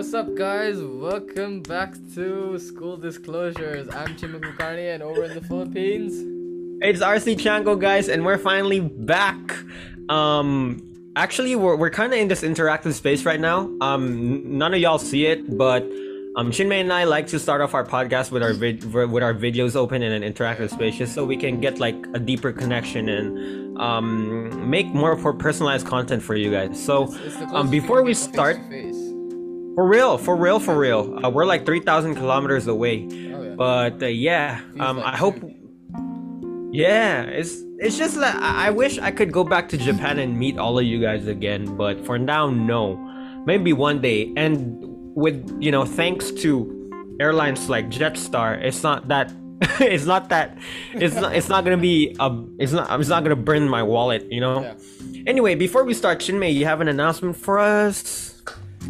What's up, guys? Welcome back to School Disclosures. I'm Chimuk Mukarni, and over in the Philippines, It's RC Chango, guys, and we're finally back. Um, actually, we're, we're kind of in this interactive space right now. Um, none of y'all see it, but um, Chinmay and I like to start off our podcast with our vid- with our videos open in an interactive space, just so we can get like a deeper connection and um, make more personalized content for you guys. So, um, before we start, face-to-face. For real, for real, for real, uh, we're like three thousand kilometers away. Oh yeah. But uh, yeah, um, like I hope. Yeah, it's it's just that I I wish I could go back to Japan and meet all of you guys again, but for now, no. Maybe one day. And with you know, thanks to airlines like Jetstar, it's not that. it's not that. It's not. It's not gonna be. A, it's not. It's not gonna burn my wallet. You know. Yeah. Anyway, before we start, Chinmay, you have an announcement for us?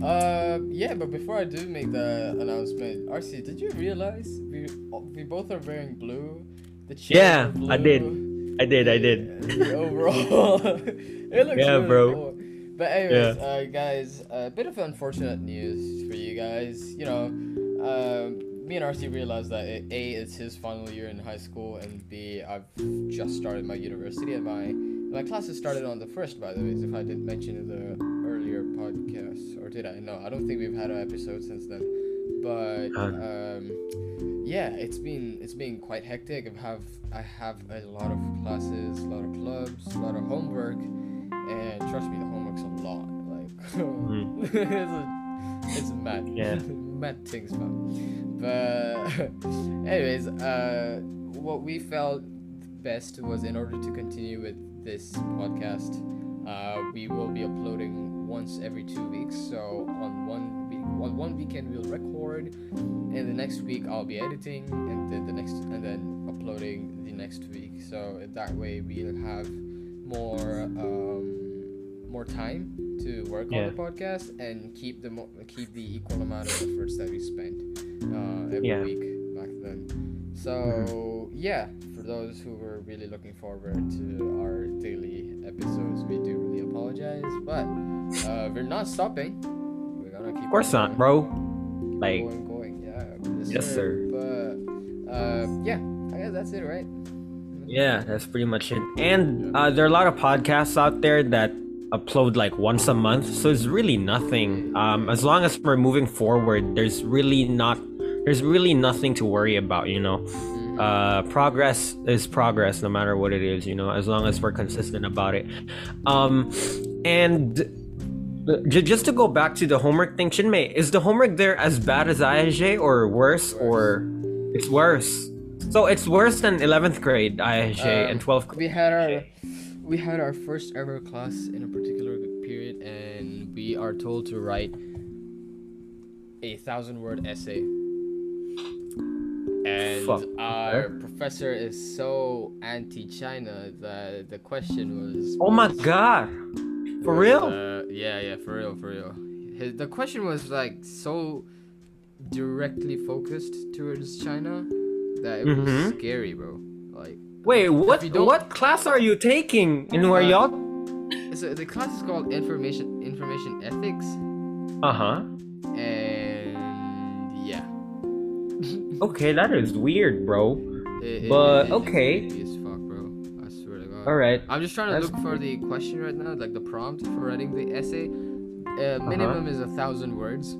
Uh, yeah, but before I do make the announcement, RC, did you realize we we both are wearing blue? The Yeah, blue. I did. I did. I did. the overall, it looks Yeah, really bro. cool. But anyways, uh, guys, a bit of unfortunate news for you guys. You know, um, me and RC realized that it, A, it's his final year in high school, and B, I've just started my university, and my my classes started on the first, by the way, if I didn't mention in the earlier podcast, or did I? No, I don't think we've had an episode since then. But Uh. um, yeah, it's been it's been quite hectic. I have I have a lot of classes, a lot of clubs, a lot of homework, and trust me, the homework's a lot. Like it's, a, it's mad, Yeah. mad things, man. But anyways, uh, what we felt best was in order to continue with this podcast, uh, we will be uploading once every two weeks. So on one week, on one weekend we'll record, and the next week I'll be editing, and then the next and then uploading the next week. So that way we'll have more um, more time to work Yeah. on the podcast and keep the mo- keep the equal amount of efforts that we spent uh, every Yeah. week back then. So yeah, for those who were really looking forward to our daily episodes, we do apologize, but uh, we're not stopping. We're gonna keep. Of course not, bro. Like, going, going. Yeah. Yes, sir. But uh, yeah, I guess that's it, right? Yeah, that's pretty much it. And uh, there are a lot of podcasts out there that upload like once a month, so it's really nothing. Um, as long as we're moving forward, there's really not, there's really nothing to worry about. You know, uh, progress is progress, no matter what it is. You know, as long as we're consistent about it. Um, and j- just to go back to the homework thing, Chinmay, is the homework there as bad as ISJ or worse, or it's worse? So it's worse than 11th grade ISJ Um, and 12th grade. We had our we had our first ever class in a particular period, and we are told to write a thousand word essay. And Fuck. our professor is so anti-China that the question was. Oh my god. For was, real? Uh, yeah, yeah, for real, for real. His, the question was like so directly focused towards China that it was Mhm. scary, bro. Like, Wait, what what class are you taking in where Uh, y'all? so the class is called information information ethics, Uh-huh. and yeah. Okay, that is weird, bro. It- it- But, it- it's okay. fuck, bro. I swear to God. All right. I'm just trying to That's look for the question right now, like the prompt for writing the essay. Uh, Uh-huh. minimum is a thousand words.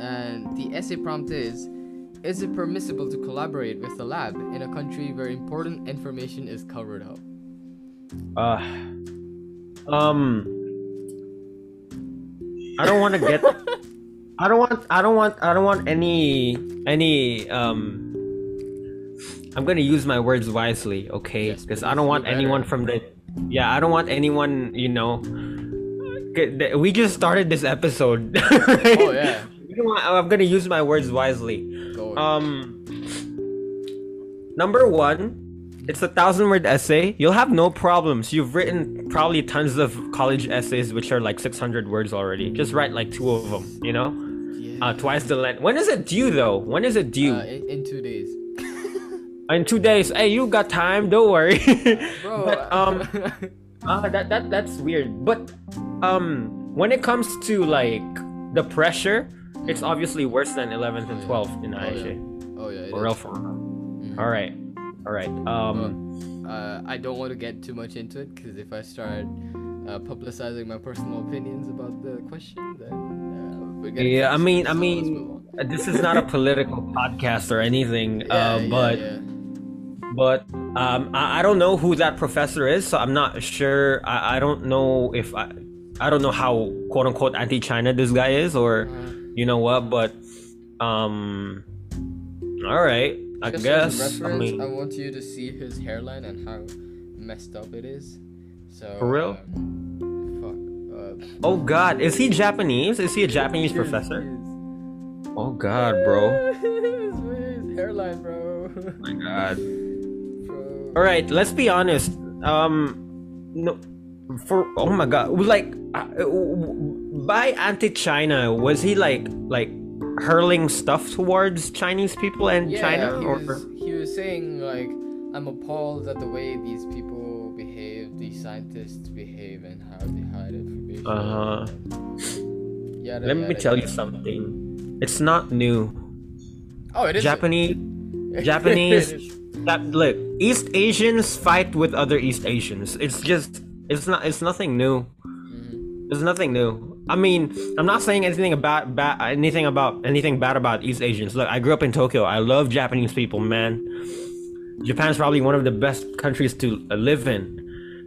And the essay prompt is Is it permissible to collaborate with the lab in a country where important information is covered up? Uh um I don't want to get I don't want I don't want I don't want any any um I'm to use my words wisely, okay? Because please, I don't want better. anyone from the Yeah, I don't want anyone, you know we just started this episode. right? Oh, yeah. You know what? I'm to use my words wisely. Go. Um, number one, it's a thousand word essay. You'll have no problems. You've written probably tons of college essays, which are like 600 words already. Just write like two of them, you know? Yeah. Uh, twice the length. When is it due though? When is it due? Uh, in, in two days. In two days. Hey, you got time. Don't worry. Bro. but, um, uh, that, that, that's weird. But, um, when it comes to like the pressure, it's obviously worse than 11th and 12th in Oh, yeah. IHA. Oh yeah. is. real, for real. Mhm. All right, all right. Um, uh, I don't want to get too much into it because if I start uh, publicizing my personal opinions about the question, then uh, we're gonna yeah, I mean, I mean, this is not a political podcast or anything, Yeah, uh, yeah, but yeah. but um, I, I don't know who that professor is, so I'm not sure. I, I don't know if I, I don't know how quote unquote anti-China this guy is, or Uh, you know what, but um, all right, I just guess. I mean, I want you to see his hairline and how messed up it is. So For real? um, fuck. Uh, oh God, is he Japanese? Is he a Japanese professor? Oh God, bro. his, his hairline, bro. Oh my God. bro. All right, let's be honest. Um, no, for oh my god, like uh, by anti-China, was he like like hurling stuff towards Chinese people and Yeah, China, he or was, he was saying like, I'm appalled at the way these people these scientists behave, and how they hide information. Uh-huh. Yada, let me yada, tell you something. It's not new. Oh, it is Japanese, Japanese. that look, East Asians fight with other East Asians. It's just, it's not, it's nothing new. Mhm. There's nothing new. I mean, I'm not saying anything about bad, anything about anything bad about East Asians. Look, I grew up in Tokyo. I love Japanese people, man. Japan's probably one of the best countries to uh, live in.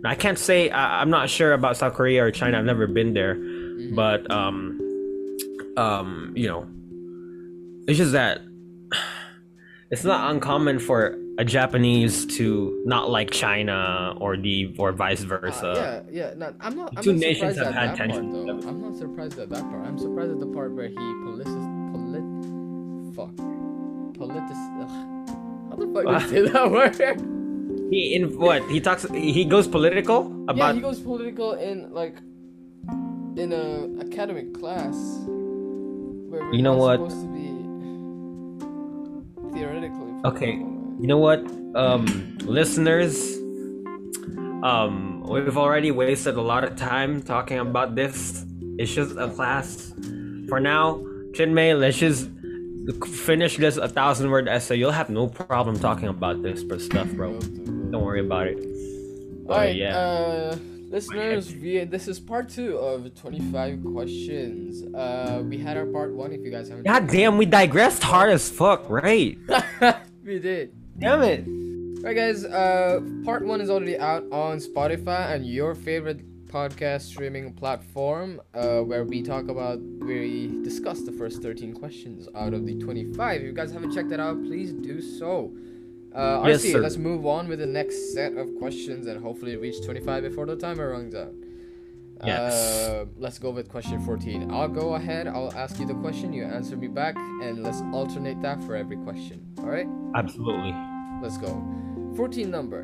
I can't say I, I'm not sure about South Korea or China. I've never been there, but um, um, you know, it's just that it's not uncommon for a Japanese to not like China or the or vice versa. Uh, yeah, yeah. No, I'm not. I'm Two not nations surprised have at had that tensions part, though. I'm not surprised at that part. I'm surprised at the part where he politis, polit, fuck, politis. Ugh. How the fuck do What? you say that word? He in what he talks he goes political about. yeah, he goes political in like in a academic class where You know what? supposed to be theoretically. Okay. you know what um listeners um we've already wasted a lot of time talking about this it's just a class for now chinmay let's just finish this a thousand word essay you'll have no problem talking about this stuff bro don't worry about it All right, yeah. uh, listeners, we, this is part two of 25 questions. Uh, we had our part one. If you guys haven't, god damn we digressed hard as fuck right we did. damn it Alright, guys. Uh, part one is already out on Spotify and your favorite podcast streaming platform, uh, where we talk about we discuss the first 13 questions out of the 25. If you guys haven't checked that out, please do so. Uh, Yes, RC, sir. let's move on with the next set of questions and hopefully reach 25 before the timer runs out. Yes. Uh, let's go with question 14. I'll go ahead. I'll ask you the question. You answer me back, and let's alternate that for every question. All right. absolutely Let's go. 14 number.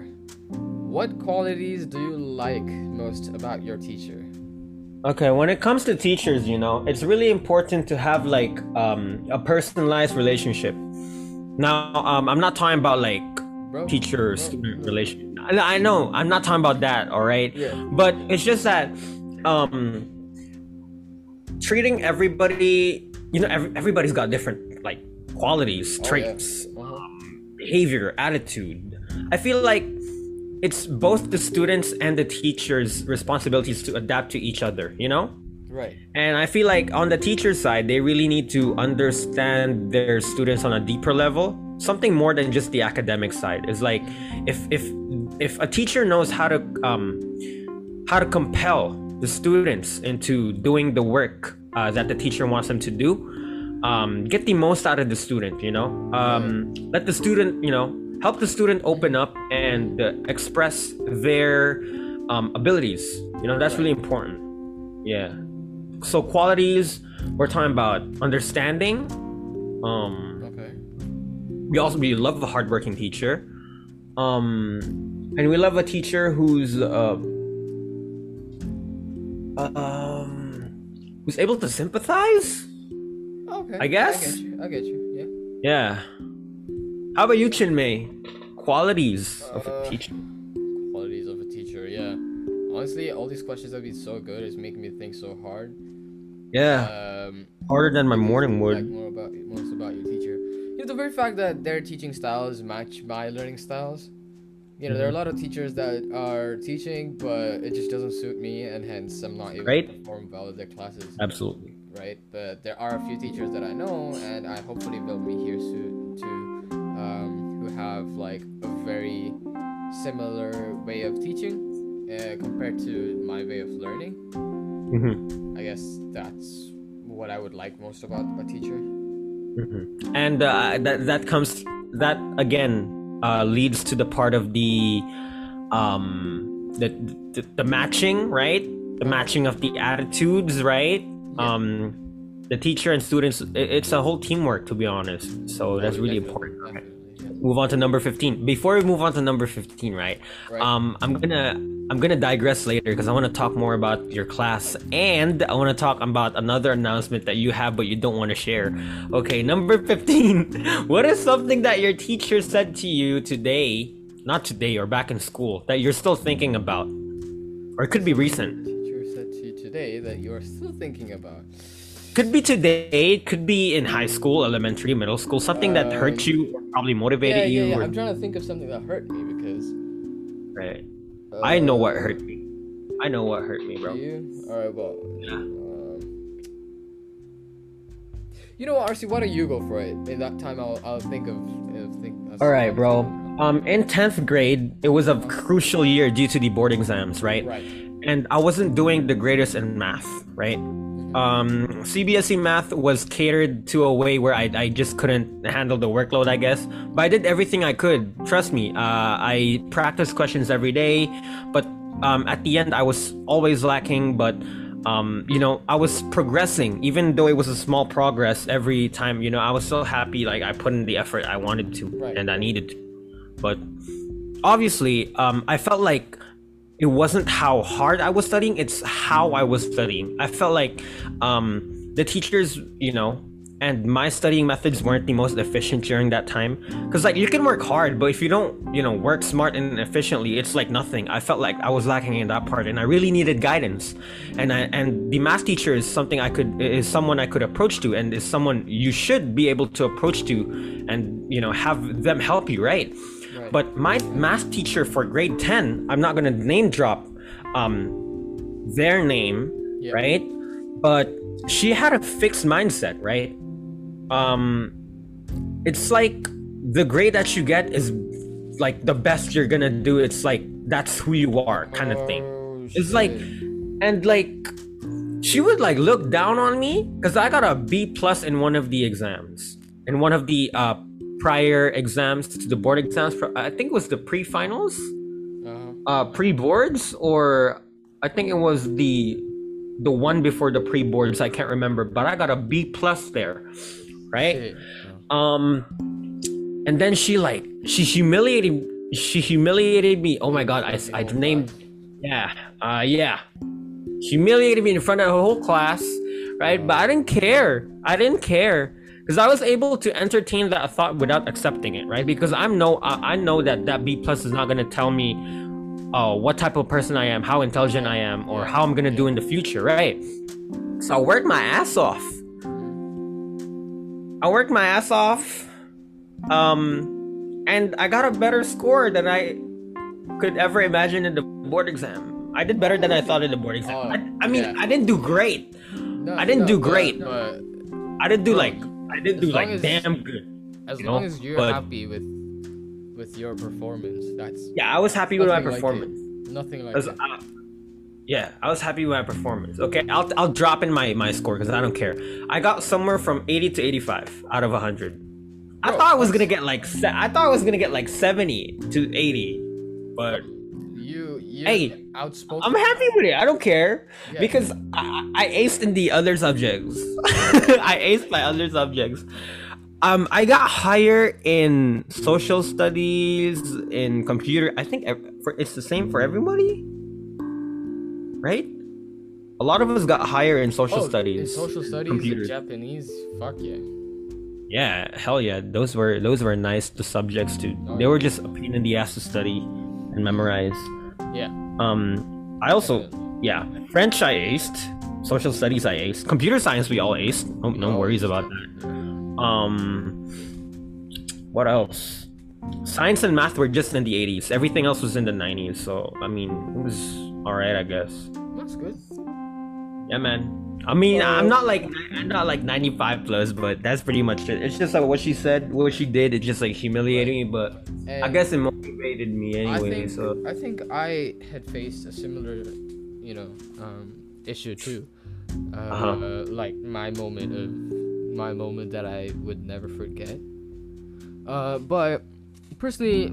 What qualities do you like most about your teacher? Okay, when it comes to teachers, you know, it's really important to have like um, a personalized relationship. Now, um, I'm not talking about like Bro? teacher student relation. I, I know I'm not talking about that, all right? Yeah. But it's just that um, treating everybody, you know, every, everybody's got different like qualities, Oh, yeah. traits, Uh-huh. behavior, attitude. I feel like it's both the students and the teachers' responsibilities to adapt to each other, you know? Right. And I feel like on the teacher side, they really need to understand their students on a deeper level, something more than just the academic side. It's like if if if a teacher knows how to um how to compel the students into doing the work uh, that the teacher wants them to do, um, get the most out of the student. You know, um, let the student you know help the student open up and uh, express their um, abilities. You know, that's really important. Yeah. So qualities, we're talking about understanding. Um, Okay. we also we love a hardworking teacher. Um, and we love a teacher who's uh, um, who's able to sympathize. Okay. I guess. I get you. I get you. Yeah. Yeah. How about you, Chinmay? Qualities of a Uh, teacher. Honestly, all these questions have been so good. It's making me think so hard. Yeah. Um, harder than my morning would. like more about most about your teacher. You know, the very fact that their teaching styles match my learning styles. You know, there are a lot of teachers that are teaching, but it just doesn't suit me, and hence I'm not able Right. to perform well at their classes. Absolutely. Right, but there are a few teachers that I know, and I hopefully will be here soon too, um, who have like a very similar way of teaching uh, compared to my way of learning. hmm I guess that's what I would like most about a teacher. hmm And uh, that that comes that again uh, leads to the part of the um the, the the matching, right? The matching of the attitudes, right? Um, the teacher and students. It, it's a whole teamwork, to be honest. So that's Oh, really definitely, important. Right? Move on to number fifteen. Before we move on to number fifteen, right? Right. Um, I'm gonna I'm gonna digress later because I want to talk more about your class and I want to talk about another announcement that you have but you don't want to share. Okay, number fifteen. what is something that your teacher said to you today? Not today or back in school that you're still thinking about, or it could be recent. Teacher said to you today that you are still thinking about. Could be today. It could be in high school, elementary, middle school. Something that hurt you, or probably motivated Yeah, yeah, you. yeah. or- I'm trying to think of something that hurt me because. right. Uh, I know what hurt me. I know what hurt me, bro. you? All right. Well. Yeah. Um, you know what, RC? Why don't you go for it? In that time, I'll I'll think of uh, think. of All right, bro. Um, in tenth grade, it was a crucial year due to the board exams, right? Right. And I wasn't doing the greatest in math, right? Um, CBSE math was catered to a way where I, I just couldn't handle the workload, I guess. But I did everything I could. Trust me. Uh, I practiced questions every day, but um, at the end, I was always lacking. But um, you know, I was progressing, even though it was a small progress every time. You know, I was so happy, like I put in the effort I wanted to Right. and I needed to. But obviously, um, I felt like it wasn't how hard I was studying, it's how I was studying. I felt like um, the teachers, you know, and my studying methods weren't the most efficient during that time. Because, like, you can work hard, but if you don't, you know, work smart and efficiently, it's like nothing. I felt like I was lacking in that part, and I really needed guidance. And I, and the math teacher is something I could is someone I could approach to, and is someone you should be able to approach to, and you know, have them help you, right? But my math teacher for grade 10, I'm not going to name drop um, their name, Yeah. right? But she had a fixed mindset, right? Um, it's like the grade that you get is like the best you're going to do. It's like that's who you are, kind of thing. Oh, It's like, and like, she would like look down on me because I got a B plus in one of the exams, in one of the uh, prior exams to the board exams. For, I think it was the pre-finals, Uh-huh. uh, pre-boards, or I think it was the the one before the pre-boards. I can't remember, but I got a B plus there, right? Um, and then she like she humiliated she humiliated me. Oh my god, I I Oh, named yeah uh yeah humiliated me in front of the whole class, right? But I didn't care. I didn't care because I was able to entertain that thought without accepting it, right? Because I'm no I, I know that that B plus is not gonna tell me. Uh, what type of person I am, how intelligent I am, or how I'm gonna do in the future, right? So I worked my ass off. I worked my ass off. Um, and I got a better score than I could ever imagine in the board exam. I did better than I thought in the board exam. Oh, I, I mean, yeah. I didn't do great. No, I didn't no, do great. But I didn't do like I didn't do like as- damn good. as you long know, as you're but- happy with with your performance, that's Yeah, I was happy with my nothing like performance. Nothing like it. I- yeah, I was happy with my performance. Okay, I'll I'll drop in my my score because I don't care. I got somewhere from 80 to 85 out of 100. I thought I was gonna get like se- I thought I was gonna get like 70 to 80, but You you Hey, outspoken. I'm happy with it. I don't care Yeah. because I, I aced in the other subjects. I aced my other subjects. Um, I got higher in social studies, in computer. I think for, it's the same for everybody, right? A lot of us got higher in social Oh, studies. in social studies, computers. in Japanese. Fuck yeah. Yeah, hell yeah. Those were those were nice the subjects to. Oh, They were just a pain in the ass to study and memorize. Yeah. Um, I also yeah, French I aced. Social studies I aced. Computer science we all aced. No, no Oh. worries about that. Um, what else? Science and math were just in the 80s. Everything else was in the 90s. So I mean, it was all right, I guess. That's good. Yeah, man. I mean, I'm not like I'm not like 95 plus, but that's pretty much it. It's just like what she said, what she did. It just like humiliated me, but I guess it motivated me I anyway. think so I think I had faced a similar, you know, um, issue too. Uh, Uh-huh. Like my moment of my moment that I would never forget. Uh, but personally,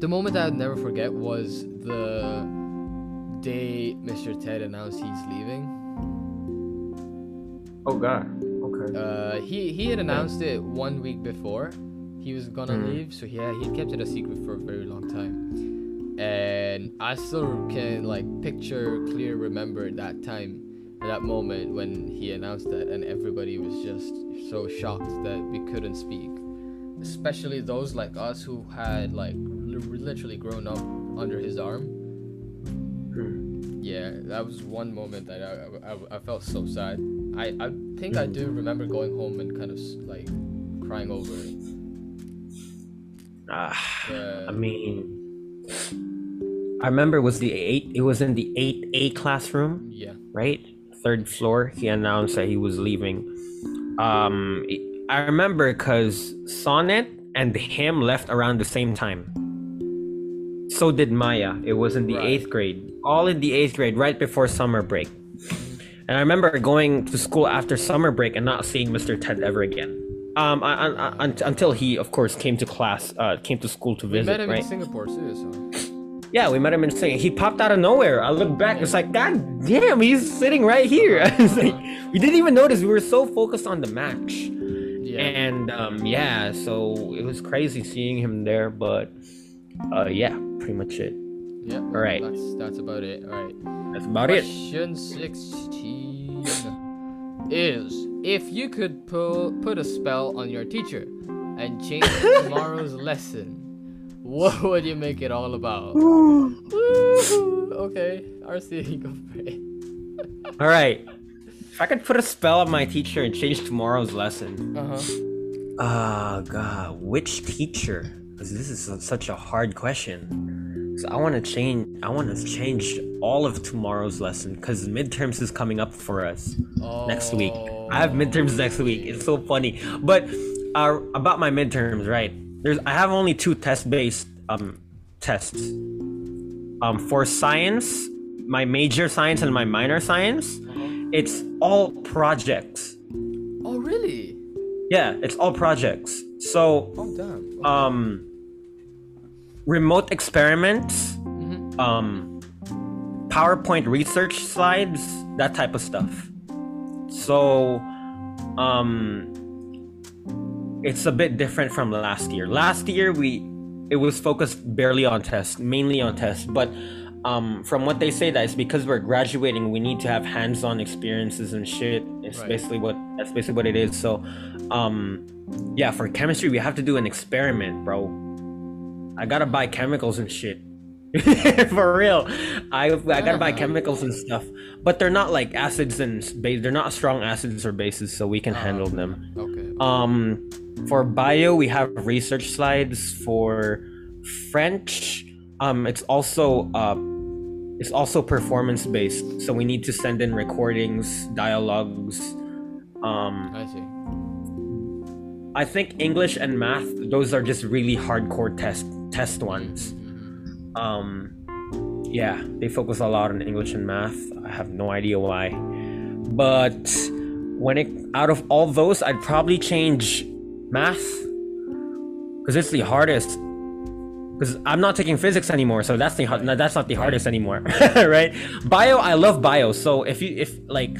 the moment that I'd never forget was the day Mr. Ted announced he's leaving. oh god, okay. Uh, he he had announced it one week before he was gonna Mhm. leave, so yeah, he kept it a secret for a very long time. And I still can like picture, clear, remember that time, that moment when he announced that, and everybody was just so shocked that we couldn't speak. Especially those like us who had like li- literally grown up under his arm. Yeah, that was one moment that I, I, I felt so sad. I, I think I do remember going home and kind of like crying over it. Yeah. I mean, I remember it was the eight. It was in the eight A classroom. Yeah. right? Third floor. He announced that he was leaving. Um, I remember because Sonnet and him left around the same time. So did Maya. It was in the Right. eighth grade, all in the eighth grade, right before summer break. And I remember going to school after summer break and not seeing Mr. Ted ever again. Um, I, I, I, until he, of course, came to class, uh, came to school to We visit, met him right? in Singapore too, so Yeah, we met him in Singapore. He popped out of nowhere. I look back, it's like, God damn, he's sitting right here. Like, we didn't even notice. We were so focused on the match. yeah. And um, yeah, so it was crazy seeing him there. But uh, yeah, pretty much it. Yeah. all right. That's that's about it. All right. That's about it. Question sixteen is if you could put put a spell on your teacher and change tomorrow's lesson, what would you make it all about? Okay, RC, go for it. All right. If I could put a spell on my teacher and change tomorrow's lesson, Uh huh. Ah, God, which teacher? Because this is su- such a hard question. So I want to change. I want to change all of tomorrow's lesson because midterms is coming up for us next week. I have midterms next week. It's so funny. But uh, about my midterms, right? There's I have only two test-based um tests. Um, for science, my major science and my minor science, it's all projects. Oh really? Yeah, it's all projects. So Oh damn. um remote experiments Mhm. um powerpoint research slides that type of stuff. So um it's a bit different from last year. Last year we it was focused barely on tests mainly on tests but um from what they say that it's because we're graduating we need to have hands-on experiences and shit. It's Right. basically what that's basically what it is. So um yeah for chemistry we have to do an experiment bro i gotta buy chemicals and shit. For real. I i gotta buy chemicals and stuff. But they're not like acids and base they're not strong acids or bases so we can handle them. Okay. um for bio we have research slides. For french um it's also uh it's also performance based so we need to send in recordings dialogues um I see. I think english and math those are just really hardcore test test ones. Um yeah they focus a lot on english and math. I have no idea why. But when it out of all those i'd probably change math because it's the hardest because i'm not taking physics anymore so that's the that's not the hardest anymore right bio i love bio so if you if like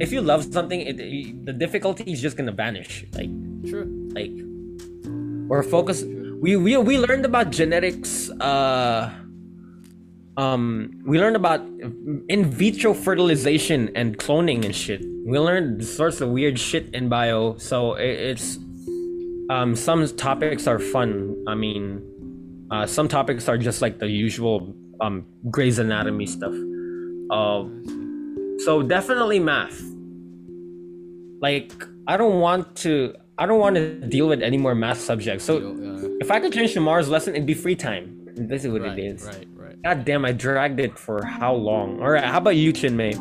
if you love something it, it- the difficulty is just gonna vanish like True. like we're focused we we we learned about genetics uh um we learned about in vitro fertilization and cloning and shit we learned sorts of weird shit in bio so it, it's um some topics are fun i mean uh some topics are just like the usual um Grey's Anatomy stuff Uh, so definitely math. Like I don't want to. I don't want to deal with any more math subjects. So if I could change tomorrow's lesson, it'd be free time. This is what right, it is. right, right. God damn, I dragged it for how long? All right, how about you, Chinmay?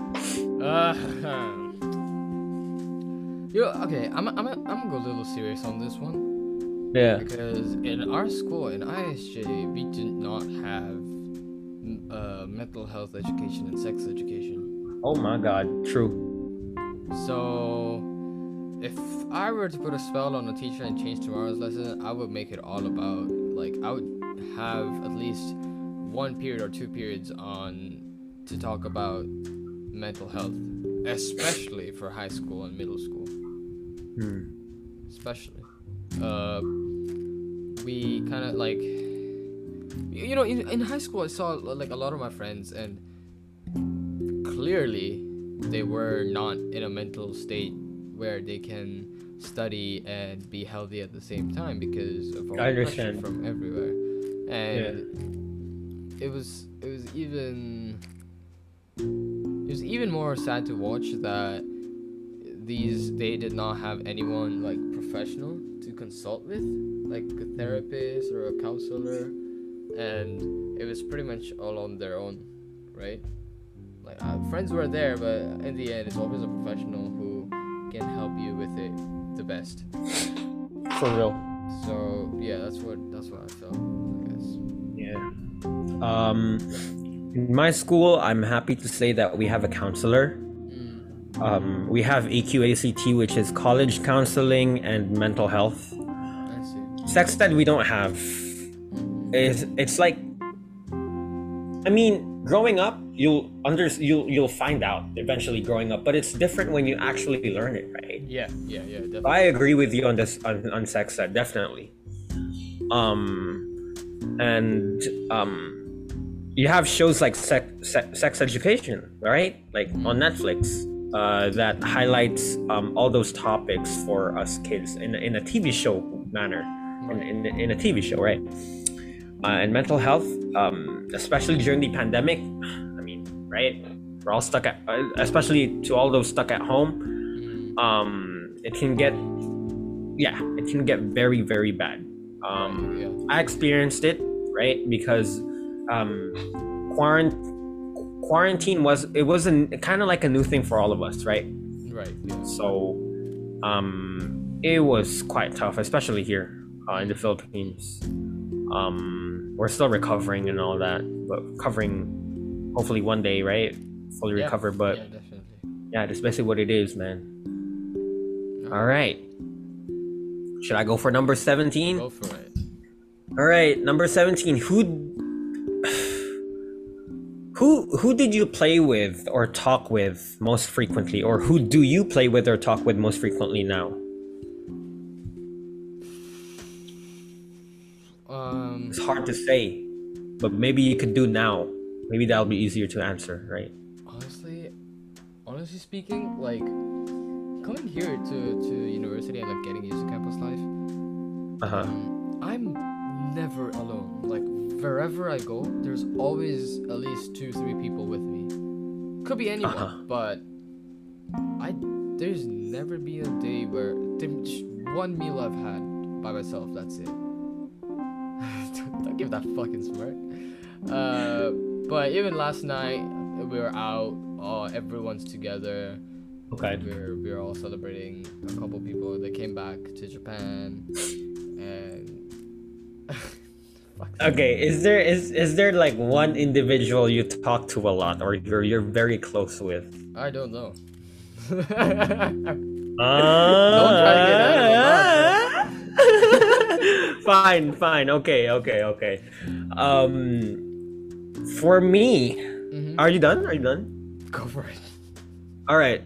Uh, yo, okay, I'm, I'm, I'm gonna go a little serious on this one Yeah. because in our school in ISJ we did not have uh, mental health education and sex education. Oh my God, true. So, if I were to put a spell on a teacher and change tomorrow's lesson, I would make it all about like I would have at least one period or two periods on to talk about mental health, especially for high school and middle school, Hmm. especially. Uh, we kind of like you know in, in high school I saw like a lot of my friends and clearly they were not in a mental state where they can study and be healthy at the same time because of all I understand. from everywhere. And it was it was even it was even more sad to watch that these they did not have anyone like professional consult with like a therapist or a counselor and it was pretty much all on their own right like uh, friends were there but in the end it's always a professional who can help you with it the best For real. so yeah that's what that's what i felt i guess Yeah. Um, in my school, I'm happy to say that we have a counselor. Um, we have EQACT, which is college counseling and mental health. i see Sex ed we don't have. It's, it's like, I mean, growing up, you'll under you'll you'll find out eventually growing up, but it's different when you actually learn it, right? yeah yeah yeah definitely I agree with you on this on, on sex ed, definitely. Um, and um, you have shows like sex, sex, sex education, right? Like on Netflix, uh, that highlights um, all those topics for us kids in, in a TV show manner, in, in, in a TV show, right? Uh, and mental health, um, especially during the pandemic. I mean, right? We're all stuck at, uh, especially to all those stuck at home um it can get yeah it can get very very bad um i experienced it right because um quarant- quarantine was it was a kind of like a new thing for all of us right? Right. Yeah so um it was quite tough especially here uh, in the philippines. Um we're still recovering and all that but recovering hopefully one day right? Fully Yeah, recover but yeah definitely. yeah that's basically what it is man. All right. Should I go for number 17? go for it. All right, number 17. Who Who who did you play with or talk with most frequently or who do you play with or talk with most frequently now? um It's hard to say, but maybe you could do now. Maybe that'll be easier to answer, right? honestly honestly speaking like coming here to to university and like getting used to campus life Uh-huh. um, i'm never alone like wherever i go there's always at least two three people with me. Could be anyone Uh-huh. but i there's never been a day where one meal i've had by myself that's it. Don't, give that fucking smirk. Uh but even last night we were out uh, everyone's together. Okay. we're we're all celebrating. A couple people that came back to Japan. And Fuck. Okay, is there is is there like one individual you talk to a lot or you're you're very close with? I don't know. Don't try to get out of fine, fine. Okay, okay, okay. Um, for me, Mhm. are you done? Are you done? Go for it. All right.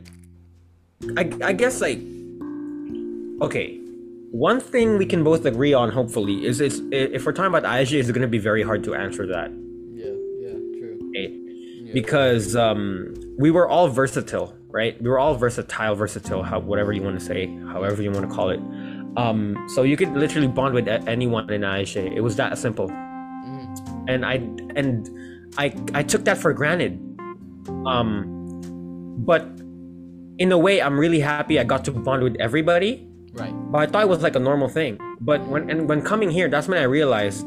I I guess like okay. One thing we can both agree on, hopefully, is it's if we're talking about ISJ, it's going to be very hard to answer that. Yeah, yeah, true. Okay? Yeah. because um, we were all versatile, right? We were all versatile, versatile, how, whatever you want to say, however you want to call it. Um, so you could literally bond with anyone in Aisha. It was that simple, Mhm. and I and I I took that for granted. Um, but in a way, I'm really happy I got to bond with everybody. Right. But I thought it was like a normal thing. But when and when coming here, that's when I realized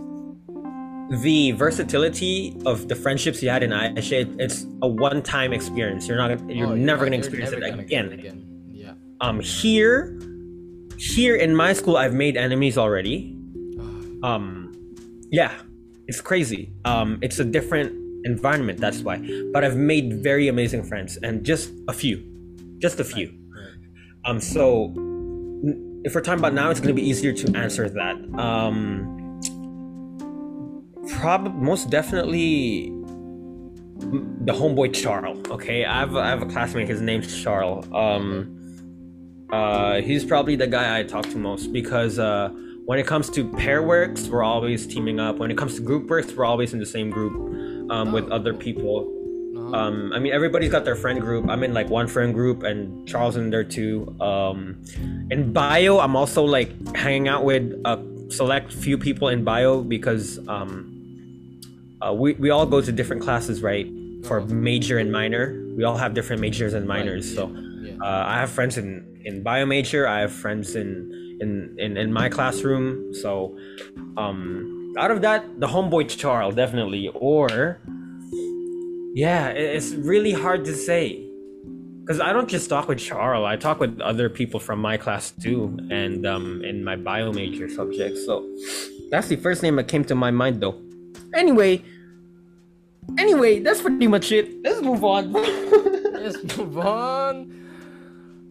the versatility of the friendships you had in Aisha. it- It's a one-time experience. You're not. You're Oh, never gonna you're experience it gonna again. it Yeah. Um, here, here in my school, I've made enemies already. Um, yeah, it's crazy. Um, it's a different environment. That's why. But I've made very amazing friends, and just a few, just a few. Um, so if we're talking about now, it's gonna be easier to answer that. Um, probably most definitely the homeboy Charles. Okay, I have I have a classmate. His name's Charles. Um, uh, he's probably the guy I talk to most because uh, when it comes to pair works, we're always teaming up. When it comes to group works, we're always in the same group um, with other people. Um, I mean, everybody's got their friend group. I'm in like one friend group, and Charles in there too. Um, in bio, I'm also like hanging out with a select few people in bio because um, uh, we we all go to different classes, right? For Uh-huh. major and minor, we all have different majors and minors. So uh, I have friends in in bio major. I have friends in in in, in my classroom. So um, out of that, the homeboy Charles definitely, or yeah, it's really hard to say. Because I don't just talk with Charles, I talk with other people from my class too, and um, in my bio major subject. So that's the first name that came to my mind, though. Anyway, anyway, that's pretty much it. Let's move on. Let's move on.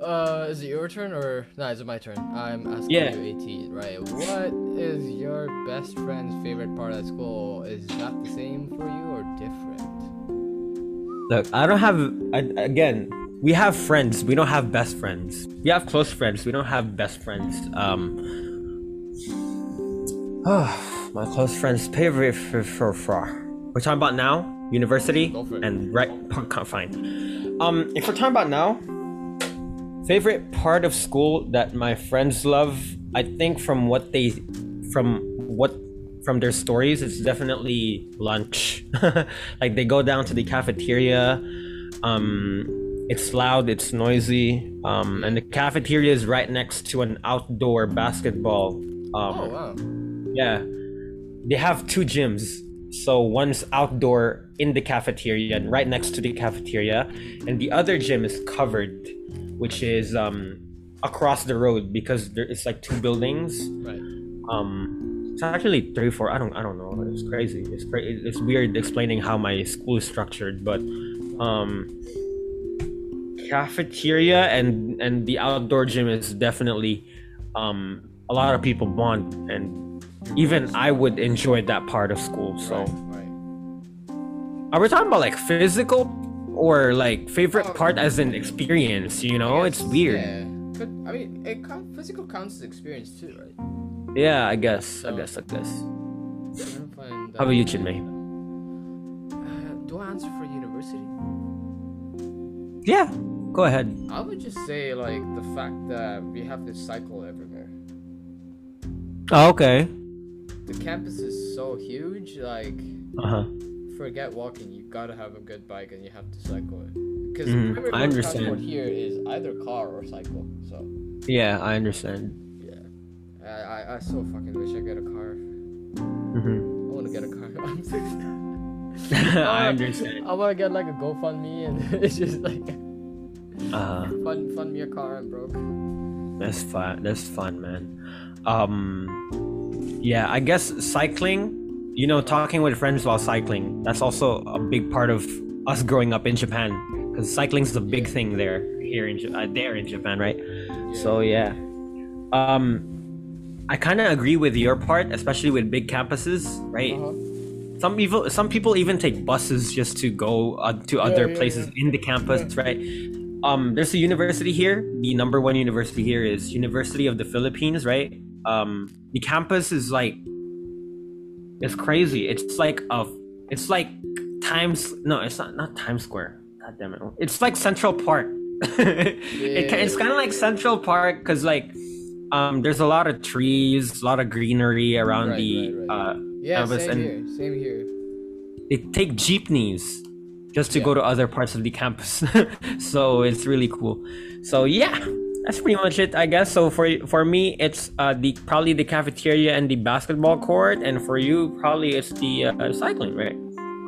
Uh, is it your turn or no? Is it my turn? I'm asking Yeah. you, At right? What is your best friend's favorite part of school? Is that the same for you or different? Look, I don't have. I, again, we have friends. We don't have best friends. We have close friends. We don't have best friends. Um. my close friends' favorite for for for. We're talking about now, university, for and right. Fine. Um, if we're talking about now, favorite part of school that my friends love, I think from what they, from what from their stories, it's definitely lunch. like they go down to the cafeteria. Um, it's loud, it's noisy, um, and the cafeteria is right next to an outdoor basketball. Um, Oh wow. yeah. They have two gyms. So one's outdoor in the cafeteria and right next to the cafeteria, and the other gym is covered, which is um across the road because there it's like two buildings. Right. Um it's actually three, four. I don't I don't know. It's crazy. It's cra- it's weird explaining how my school is structured, but um cafeteria and and the outdoor gym is definitely um a lot of people bond and even I would enjoy that part of school. So Right. Right. are we talking about like physical or like favorite Oh. part as an experience? You know, it's weird. Yeah. But I mean, it count, physical counts as experience too, right? Yeah, I guess. I So- guess. I guess. Trying to How about you, Chinmay? Uh, do I answer for university? Yeah, go ahead. I would just say like the fact that we have to cycle everywhere. Oh, okay. The campus is so huge, like Uh huh. forget walking, you gotta have a good bike and you have to cycle it. Because Mhm, primary I understand. here is either car or cycle. So Yeah, I understand. yeah, I I, I so fucking wish I get a car. hmm I want to get a car. I'm I understand. I want to get like a GoFundMe and it's just like Uh, fund fund me a car. I'm broke. that's fun. That's fun, man. Um, yeah, I guess cycling. You know, talking with friends while cycling. That's also a big part of us growing up in Japan, because cycling's a big thing there. Here in uh, there in Japan, right? So yeah. Um, I kind of agree with your part, especially with big campuses, right? Uh-huh. Some people, some people even take buses just to go uh, to other yeah, places in the campus, right? Um, there's a university here. The number one university here is University of the Philippines, right? Um, the campus is like, it's crazy. It's like a, it's like Times. No, it's not not Times Square. God damn it! It's like Central Park. it, it's kind of like Central Park because like, um, there's a lot of trees, a lot of greenery around Right, the right, right. uh Yeah, campus same and here. Same here. they take jeepneys just to Yeah. go to other parts of the campus. so it's really cool. So yeah, that's pretty much it, I guess. So for for me, it's uh, the probably the cafeteria and the basketball court, and for you, probably it's the uh, cycling, right?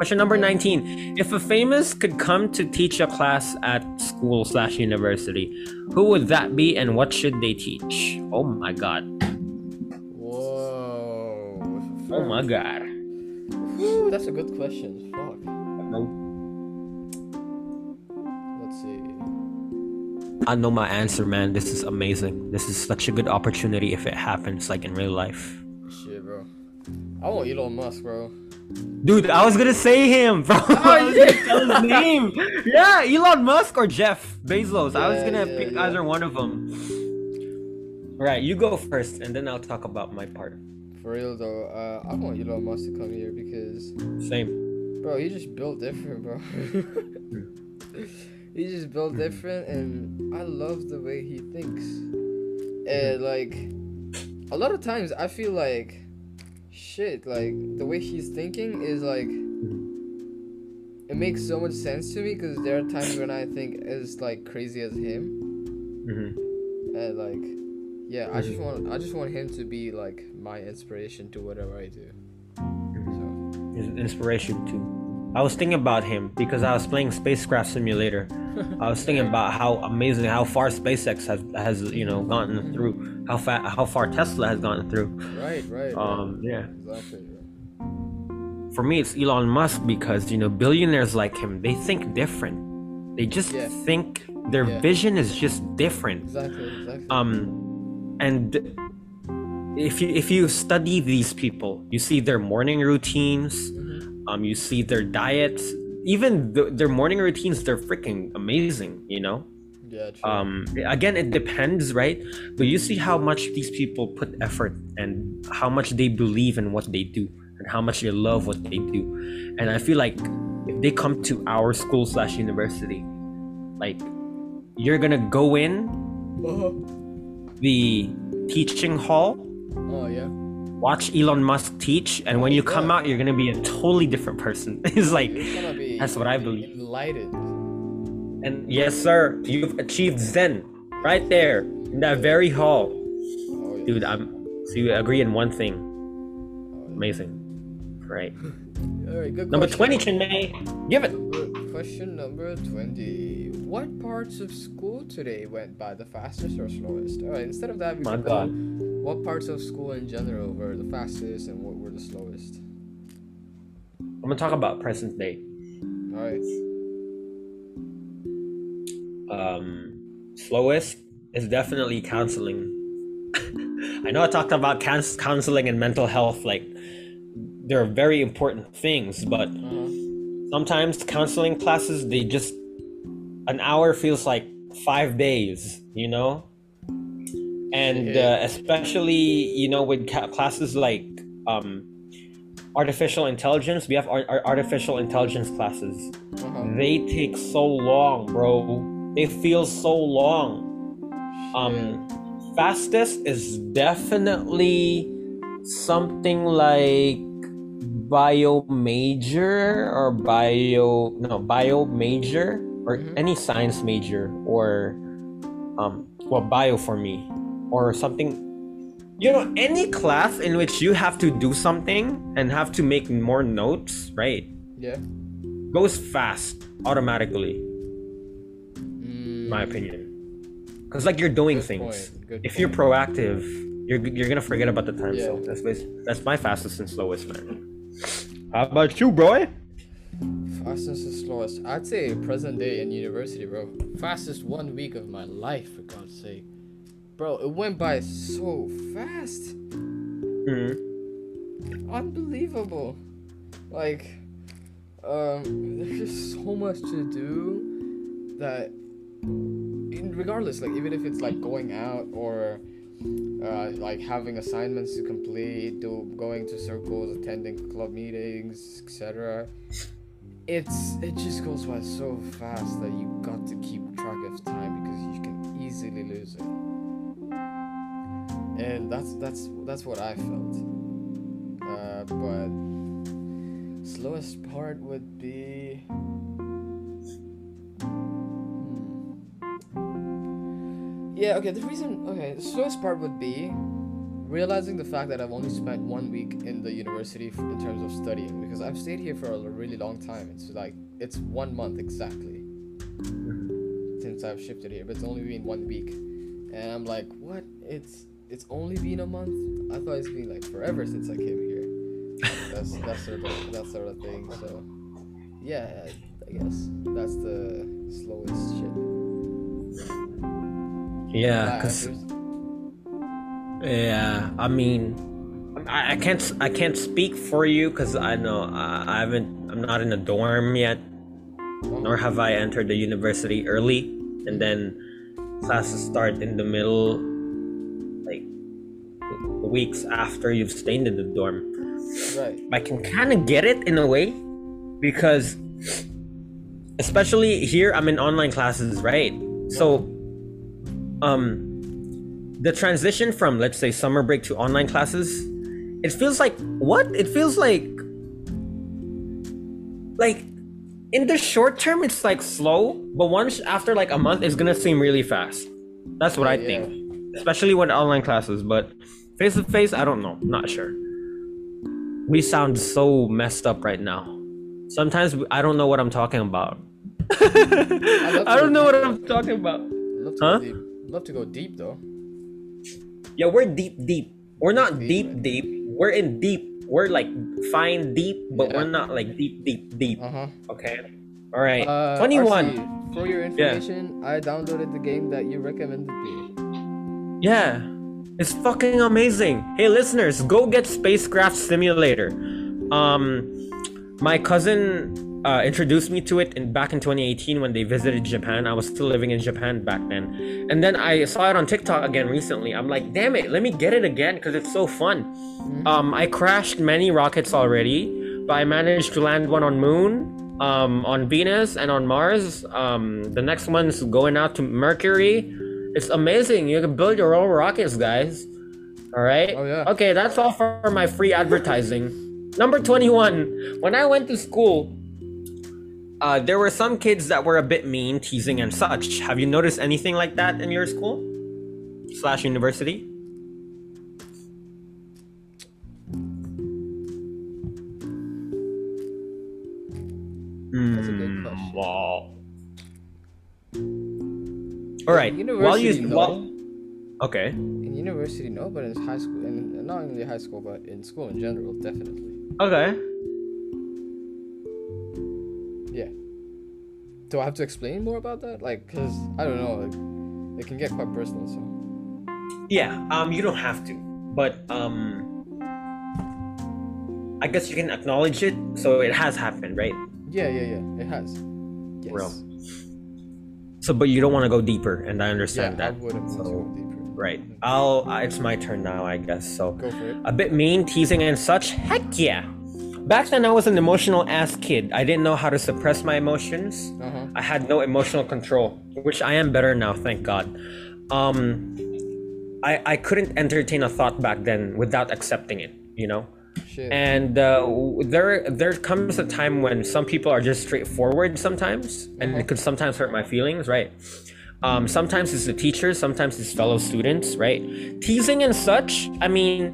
Question number 19. If a famous could come to teach a class at school slash university, who would that be and what should they teach? Oh my god. Whoa. Oh my god. That's a good question. Fuck. No. Let's see. I know my answer, man. This is amazing. This is such a good opportunity if it happens, like in real life. Shit, bro. I want Elon Musk, bro. Dude, I was gonna say him, bro. I was gonna tell his name. Yeah, Elon Musk or Jeff Bezos. I was gonna yeah, pick yeah. either one of them. Right, you go first, and then I'll talk about my part. For real though, uh, I want Elon Musk to come here because, Same. bro, he just built different, bro. he just built different, and I love the way he thinks. And like, a lot of times I feel like, shit, like the way he's thinking is like, it makes so much sense to me because there are times when I think as like crazy as him. hmm And like, yeah, I just want I just want him to be like my inspiration to whatever I do. So inspiration too. I was thinking about him because I was playing Spacecraft Simulator. I was thinking about how amazing, how far SpaceX has has you know gotten through, how far how far Tesla has gotten through. right, right. Um, yeah. Exactly. Right. For me, it's Elon Musk because you know billionaires like him, they think different. They just Yeah. think their Yeah. vision is just different. Exactly. Exactly. Um, and if you if you study these people, you see their morning routines. Mhm. Um, you see their diets. Even th- their morning routines, they're freaking amazing. You know. Yeah. True. Um, again, it depends, right? But you see how much these people put effort and how much they believe in what they do and how much they love what they do. And I feel like if they come to our school slash university, like you're gonna go in oh. the teaching hall, oh yeah. watch Elon Musk teach, and when you come out, you're gonna be a totally different person. it's like, that's what I believe. Enlightened. And yes, sir, you've achieved Zen right there in that very hall. Oh yeah. Dude, I'm so you agree in one thing. Amazing. Right. All right. Good. Number question. 20, Chinmay. Give it. Question number 20. What parts of school today went by the fastest or slowest? Alright, instead of that, we My God. go, what parts of school in general were the fastest and what were the slowest? I'm gonna talk about present day. Alright. Um slowest is definitely counseling. I know I talked about cans- counseling and mental health like they're very important things, but Uh-huh. sometimes counseling classes they just an hour feels like five days you know and Yeah. uh, especially you know with ca- classes like um artificial intelligence we have ar- ar- artificial intelligence classes Uh-huh. they take so long bro they feel so long um fastest is definitely something like bio major or bio no bio major or Mhm. any science major or um well bio for me or something you know any class in which you have to do something and have to make more notes right Yeah. goes fast automatically my opinion because like you're doing Good things point, if you're proactive you're, you're gonna forget about the time so that's bas- that's my fastest and slowest man how about you bro Fastest and slowest. I'd say present day in university, bro. Fastest one week of my life, for God's sake. Bro, it went by so fast. Mhm. unbelievable. Like, um, there's just so much to do that, in, regardless, like even if it's like going out or uh, like having assignments to complete, do going to circles, attending club meetings, etc. It's it just goes by so fast that you got to keep track of time because you can easily lose it. And that's that's that's what I felt. Uh, but slowest part would be Yeah, okay, the reason okay, the slowest part would be realizing the fact that I've only spent one week in the university f- in terms of studying because I've stayed here for a really long time. It's like it's one month exactly since I've shifted here, but it's only been one week, and I'm like, what? It's it's only been a month. I thought it's been like forever since I came here. That's that's sort of that sort of thing. So yeah, I guess that's the slowest shit. Yeah, Ah, cause yeah, I mean, I, I can't I can't speak for you because I know I, I haven't I'm not in a dorm yet, nor have I entered the university early, and then classes start in the middle, like weeks after you've stayed in the dorm. right. I can kind of get it in a way because especially here I'm in online classes, right? So um the transition from let's say summer break to online classes, it feels like what? It feels like like in the short term it's like slow, but once after like a month it's to seem really fast. That's what I Yeah. think. Especially with online classes, but face to face I don't know, not sure we sound so messed up right now. Sometimes I don't know what I'm talking about. love I don't know what I'm talking about. Huh? Love to go deep though. Yeah, we're deep, deep. We're not Deep, deep, deep. We're in deep. We're like fine deep, but Yeah. we're not like deep, deep, deep. Uh huh. Okay. All right. Uh, 21. RC, for your information, I downloaded the game that you recommended me. Yeah. It's fucking amazing. Hey listeners, go get Spacecraft Simulator. Um my cousin uh, introduced me to it in back in 2018 when they visited Japan. I was still living in Japan back then. And then I saw it on TikTok again recently. I'm like, "Damn it, let me get it again cuz it's so fun." Um I crashed many rockets already, but I managed to land one on moon, um on Venus and on Mars. Um the next one's going out to Mercury. It's amazing. You can build your own rockets, guys. All right. Oh, yeah. Okay, that's all for my free advertising. Number 21. When I went to school, uh, there were some kids that were a bit mean, teasing, and such. Have you noticed anything like that in your school slash university? That's a good Hmm, question. Well. All right. While University, you no. while, okay. In university, no, but in high school, and not only high school, but in school in general, definitely. Okay. Do I have to explain more about that? Like, cause I don't know, like, it can get quite personal. So. Yeah, um, you don't have to, but um, I guess you can acknowledge it. So it has happened, right? Yeah, yeah, yeah. It has. Yes. Real. So, but you don't want to go deeper, and I Yeah, understand I that. would have So, to go deeper. right. I'll. Uh, it's my turn now, I guess. So, Go for it. a bit mean, teasing, and such. Heck yeah. Back then, I was an emotional ass kid. I didn't know how to suppress my emotions. Uh huh. I had no emotional control, which I am better now, thank God. Um, I I couldn't entertain a thought back then without accepting it. You know. Shit. And uh, there there comes a time when some people are just straightforward sometimes, and it could sometimes hurt my feelings, right? Um, sometimes it's the teachers, sometimes it's fellow students, right? Teasing and such. I mean,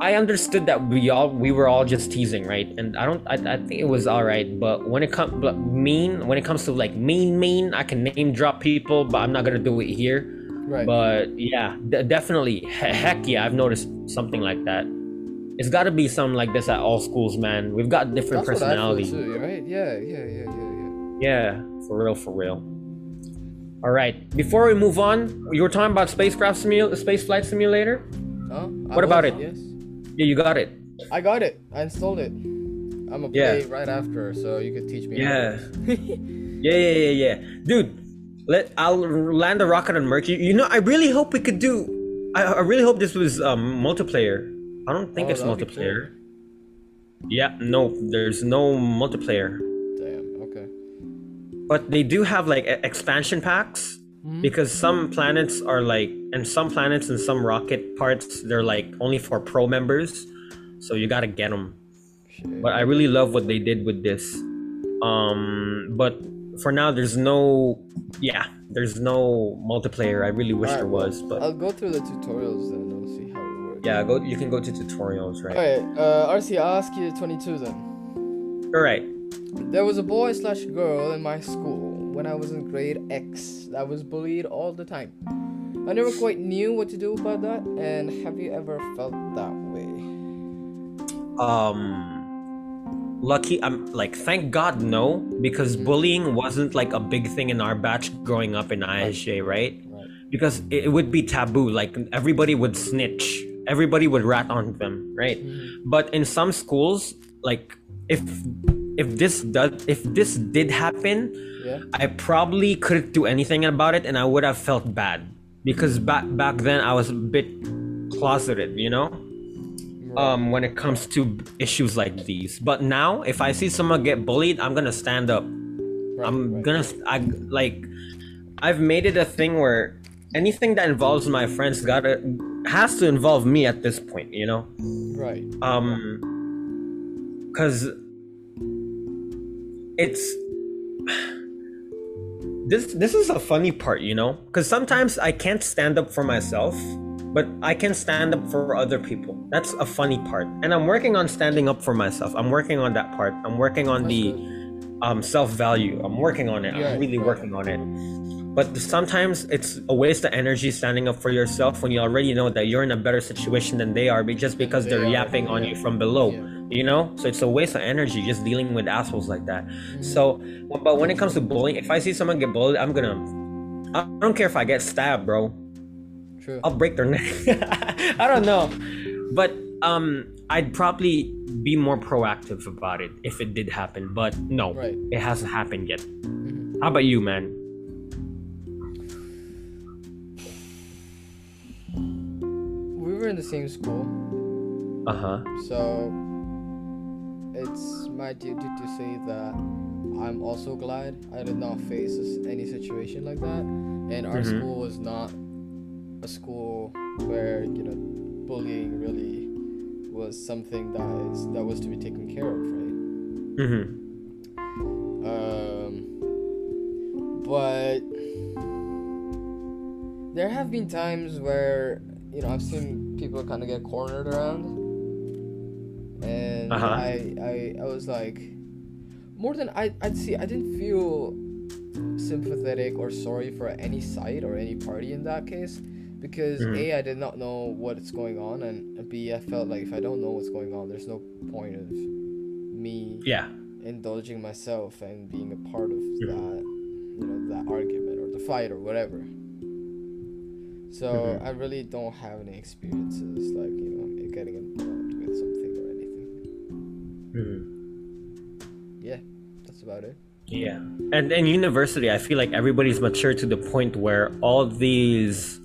I understood that we all we were all just teasing, right? And I don't, I, I think it was all right. But when it comes, but mean, when it comes to like mean, mean, I can name drop people, but I'm not gonna do it here. right. But yeah, d- definitely. He- heck yeah, I've noticed something like that. It's got to be something like this at all schools, man. We've got different That's what I feel personalities. too, right? Yeah, yeah, yeah, yeah, yeah. Yeah, for real, for real. All right. Before we move on, you were talking about spacecraft simu- space flight simulator. Huh? I What about it? Yes. Yeah, you got it. I got it. I installed it. I'm gonna Yeah. play right after, so you could teach me. Yeah. how it is. Yeah, yeah, yeah, yeah, dude. Let I'll land a rocket on Mercury. You know, I really hope we could do. I, I really hope this was um multiplayer. I don't think Oh, it's multiplayer. Yeah, no, there's no multiplayer. Damn. Okay. but they do have like expansion packs because some planets are like and some planets and some rocket parts they're like only for pro members so you got to get them Shit. but i really love what they did with this um but for now, there's no. Yeah, there's no multiplayer. I really wish Alright, there was, but I'll go through the tutorials then. I'll see how it works. yeah, go. You can go to tutorials, right? All right. uh, RC, I'll ask you 22 then. All right. There was a boy slash girl in my school when I was in grade X. I was bullied all the time. I never quite knew what to do about that, and have you ever felt that way? Um, lucky. I'm like, thank God, no, because Mhm. bullying wasn't like a big thing in our batch growing up in ISJ, right? Right. Because it, it would be taboo. Like everybody would snitch. Everybody would rat on them, right? But in some schools, like if if this does if this did happen, Yeah. I probably couldn't do anything about it, and I would have felt bad because back back then I was a bit closeted, you know. Um, when it comes to issues like these, but now if I see someone get bullied, I'm gonna stand up. Right, I'm right. gonna I like I've made it a thing where anything that involves my friends gotta has to involve me at this point, you know. Right. Um, cause it's this this is a funny part, you know, because sometimes I can't stand up for myself, but I can stand up for other people. That's a funny part, and I'm working on standing up for myself. I'm working on that part. I'm working on That's the good. um self value. I'm working on it. Yeah, I'm really right. working on it. But sometimes it's a waste of energy standing up for yourself when you already know that you're in a better situation than they are, but just because They they're are, yapping on yeah. you from below. Yeah. You know, so it's a waste of energy just dealing with assholes like that. So, but when it comes to bullying, if I see someone get bullied, I'm gonna. I don't care if I get stabbed, bro. True. I'll break their neck. I don't know, but um, I'd probably be more proactive about it if it did happen. But no, Right. it hasn't happened yet. Mhm. How about you, man? We were in the same school, Uh huh. so it's my duty to say that I'm also glad I did not face any situation like that. And our Mhm. school was not a school where you know bullying really was something that is that was to be taken care of, right? Mm-hmm. Um, but there have been times where you know I've seen people kind of get cornered around, and Uh-huh. I, I I was like, more than I I'd see I didn't feel sympathetic or sorry for any side or any party in that case because Mhm. a I did not know what's going on and b I felt like if I don't know what's going on there's no point of me Yeah. indulging myself and being a part of Mhm. that you know that argument or the fight or whatever so Mhm. i really don't have any experiences like you know getting involved about it Yeah. And in university, I feel like everybody's mature to the point where all these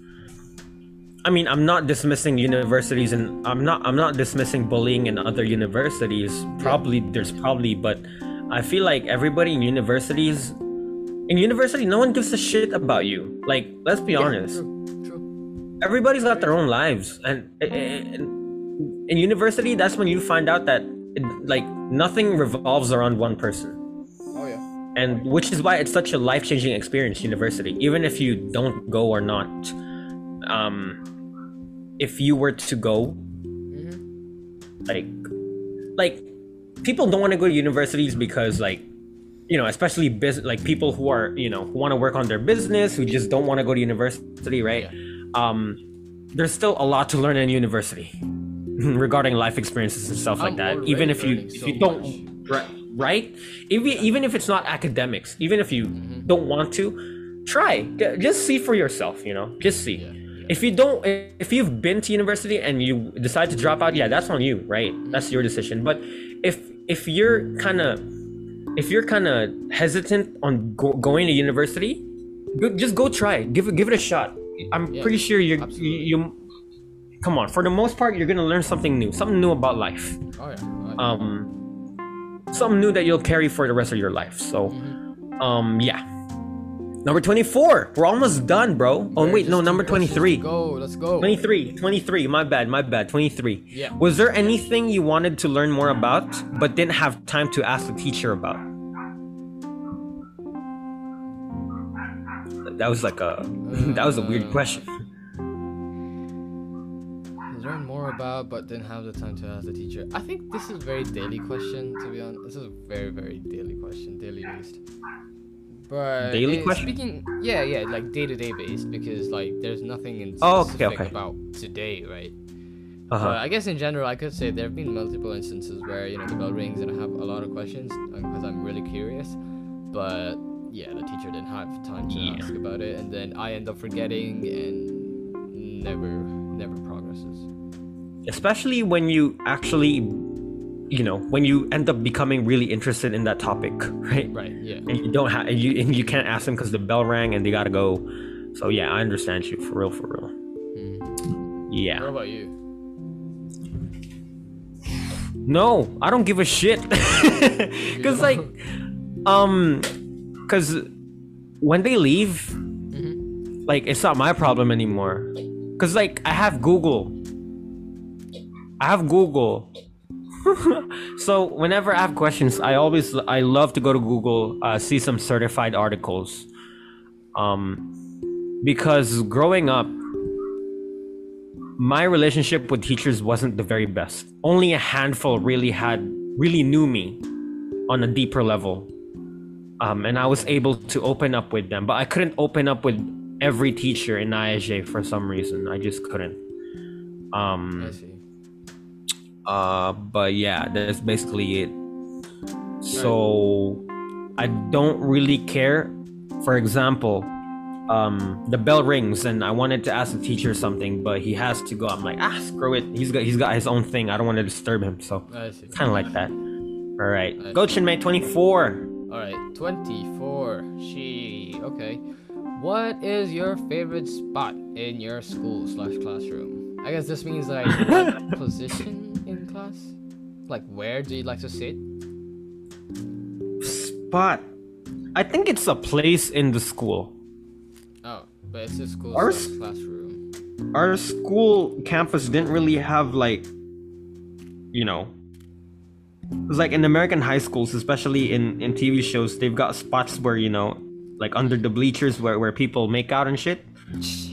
I mean, I'm not dismissing universities and I'm not I'm not dismissing bullying in other universities. Probably there's probably but I feel like everybody in universities in university no one gives a shit about you. Like, let's be Yeah, honest. true, true. everybody's got their own lives and, eh, eh, eh, and in university that's when you find out that it, like nothing revolves around one person and which is why it's such a life-changing experience university even if you don't go or not. Um if you were to go hmm like like people don't want to go to universities because like you know especially business like people who are you know who want to work on their business who just don't want to go to university right? Um there's still a lot to learn in university regarding life experiences and stuff like I'm that even if you learning if so you don't much. right, right? Even, even if it's not academics even if you Mhm. don't want to try. Just see for yourself you know? Just see. Yeah, yeah. if you don't if you've been to university and you decide to drop out yeah that's on you right? That's your decision. But if if you're kind of if you're kind of hesitant on go, going to university go, just go try. Give it give it a shot. I'm Yeah, pretty sure you're you, absolutely. you come on. For the most part you're gonna learn something new something new about life. Oh yeah, oh, yeah. um something new that you'll carry for the rest of your life. So um yeah. Number 24 we're almost done bro. Oh wait no number 23 Go, let's go. 23 23 my bad my bad. 23 Yeah. was there anything you wanted to learn more about but didn't have time to ask the teacher about? That was like a that was a weird question. More about, but didn't have the time to ask the teacher. I think this is a very daily question. To be honest, this is a very very daily question, daily based. But Daily question? Speaking, yeah, yeah, like day to day based because like there's nothing in Oh, okay, specific okay. about today, right? Uh-huh. But I guess in general, I could say there have been multiple instances where you know the bell rings and I have a lot of questions because I'm really curious. But yeah, the teacher didn't have time to Yeah. ask about it, and then I end up forgetting and never, never progresses. Especially when you actually you know when you end up becoming really interested in that topic right Right? Yeah. and you don't have and you, and you can't ask them because the bell rang and they gotta go so yeah i understand you for real for real Mm. What yeah about you? no i don't give a shit because like um because when they leave Mhm. like it's not my problem anymore because like i have google i have google so whenever i have questions i always i love to go to google uh, see some certified articles um because growing up my relationship with teachers wasn't the very best only a handful really had really knew me on a deeper level um, and I was able to open up with them, but I couldn't open up with every teacher in ISJ for some reason. I just couldn't. I Um, see. Uh, but yeah, that's basically it. So I don't really care. For example, um, the bell rings and I wanted to ask the teacher something, but he has to go. I'm like, ah, screw it. He's got he's got his own thing. I don't want to disturb him. So kind of like that. All right, go. Chinmay 24. All right, twenty-four. She okay. What is your favorite spot in your school slash classroom? I guess this means like what position. Like where do you like to sit? spot. I think it's a place in the school. Oh, but it's a school Our slash s- classroom. Our school campus didn't really have like, you know, it's like in American high schools, especially in in TV shows, they've got spots where you know, like under the bleachers where where people make out and shit.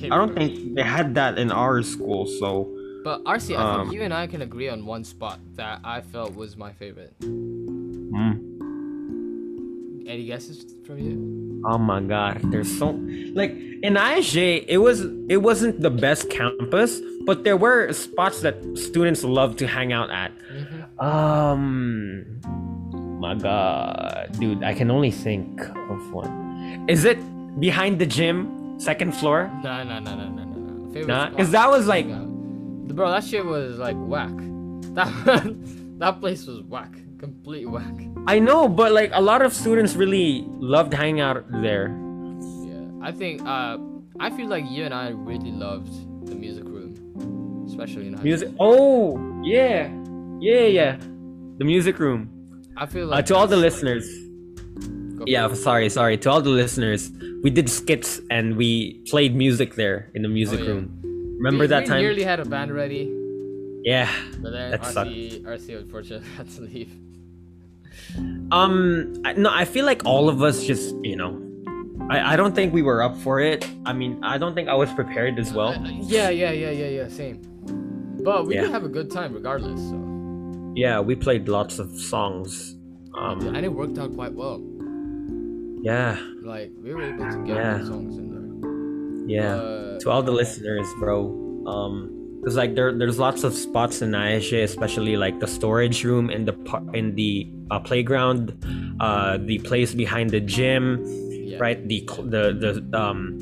I don't think they had that in our school, so But RC, I Um, think you and I can agree on one spot that I felt was my favorite. mm, Any guesses from you? oh my god, there's so like in ISJ, it was it wasn't the best campus, but there were spots that students love to hang out at. Mhm. Um, my God, dude, I can only think of one. Is it behind the gym, second floor? No, no, no, no, no, no. Favorite Nah, spot. cause that was like, Yeah. Bro, that shit was like whack. That that place was whack. Complete whack. I know, but like a lot of students really loved hanging out there. Yeah. I think uh I feel like you and I really loved the music room. Especially in high Music. school. Oh, yeah, yeah, yeah. The music room. I feel Uh, like to all the listeners. Go Yeah, sorry, sorry. To all the listeners, we did skits and we played music there in the music Oh, yeah. room. Remember we, that we time? We nearly had a band ready, Yeah. but then That sucked. RC RC unfortunately had to leave. Um, I, no, I feel like all of us just, you know, I, I don't think we were up for it. I mean, I don't think I was prepared as well. Uh, yeah, yeah, yeah, yeah, yeah, same. But we Yeah. did have a good time regardless, so Yeah, we played lots of songs. and Um, it worked out quite well. yeah, Like we were able to get Yeah. songs in there. Yeah. Uh, to all the listeners, bro. Um, cause like there, there's lots of spots in ISJ, especially like the storage room in the par- in the uh, playground, uh, the place behind the gym, yeah. right? The the the um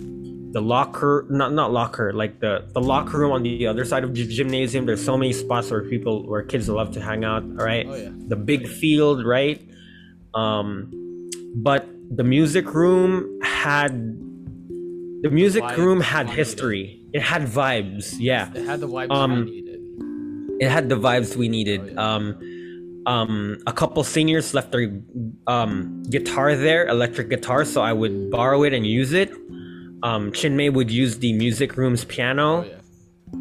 the locker not not locker like the the locker room on the other side of the gymnasium. There's so many spots where people where kids love to hang out. All right, Oh yeah. the big field, right? Um, but the music room had the music Vibe, room had history. It had vibes. Yeah, It had the vibes Um, I needed. it had the vibes we needed. Oh, yeah. Um, um, a couple seniors left their um, guitar there, electric guitar, so I would borrow it and use it. Um, Chinmay would use the music room's Oh piano. yeah.